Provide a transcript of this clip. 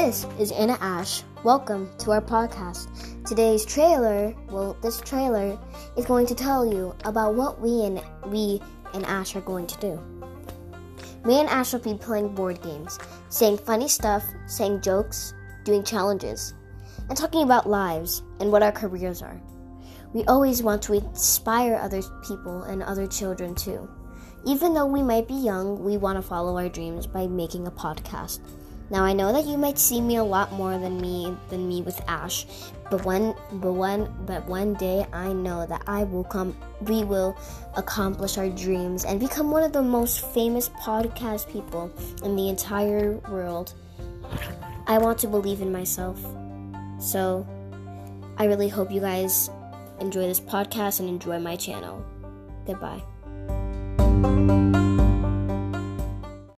This is Ana Ash. Welcome to our podcast. Today's trailer, well, this trailer is going to tell you about what we and we and Ash are going to do. Me and Ash will be playing board games, saying funny stuff, saying jokes, doing challenges, and talking about lives and what our careers are. We always want to inspire other people and other children too. Even though we might be young, we want to follow our dreams by making a podcast. Now I know that you might see me a lot more than me than me with Ash, but one but one but one day I know that I will come we will accomplish our dreams and become one of the most famous podcast people in the entire world. I want to believe in myself. So I really hope you guys enjoy this podcast and enjoy my channel. Goodbye.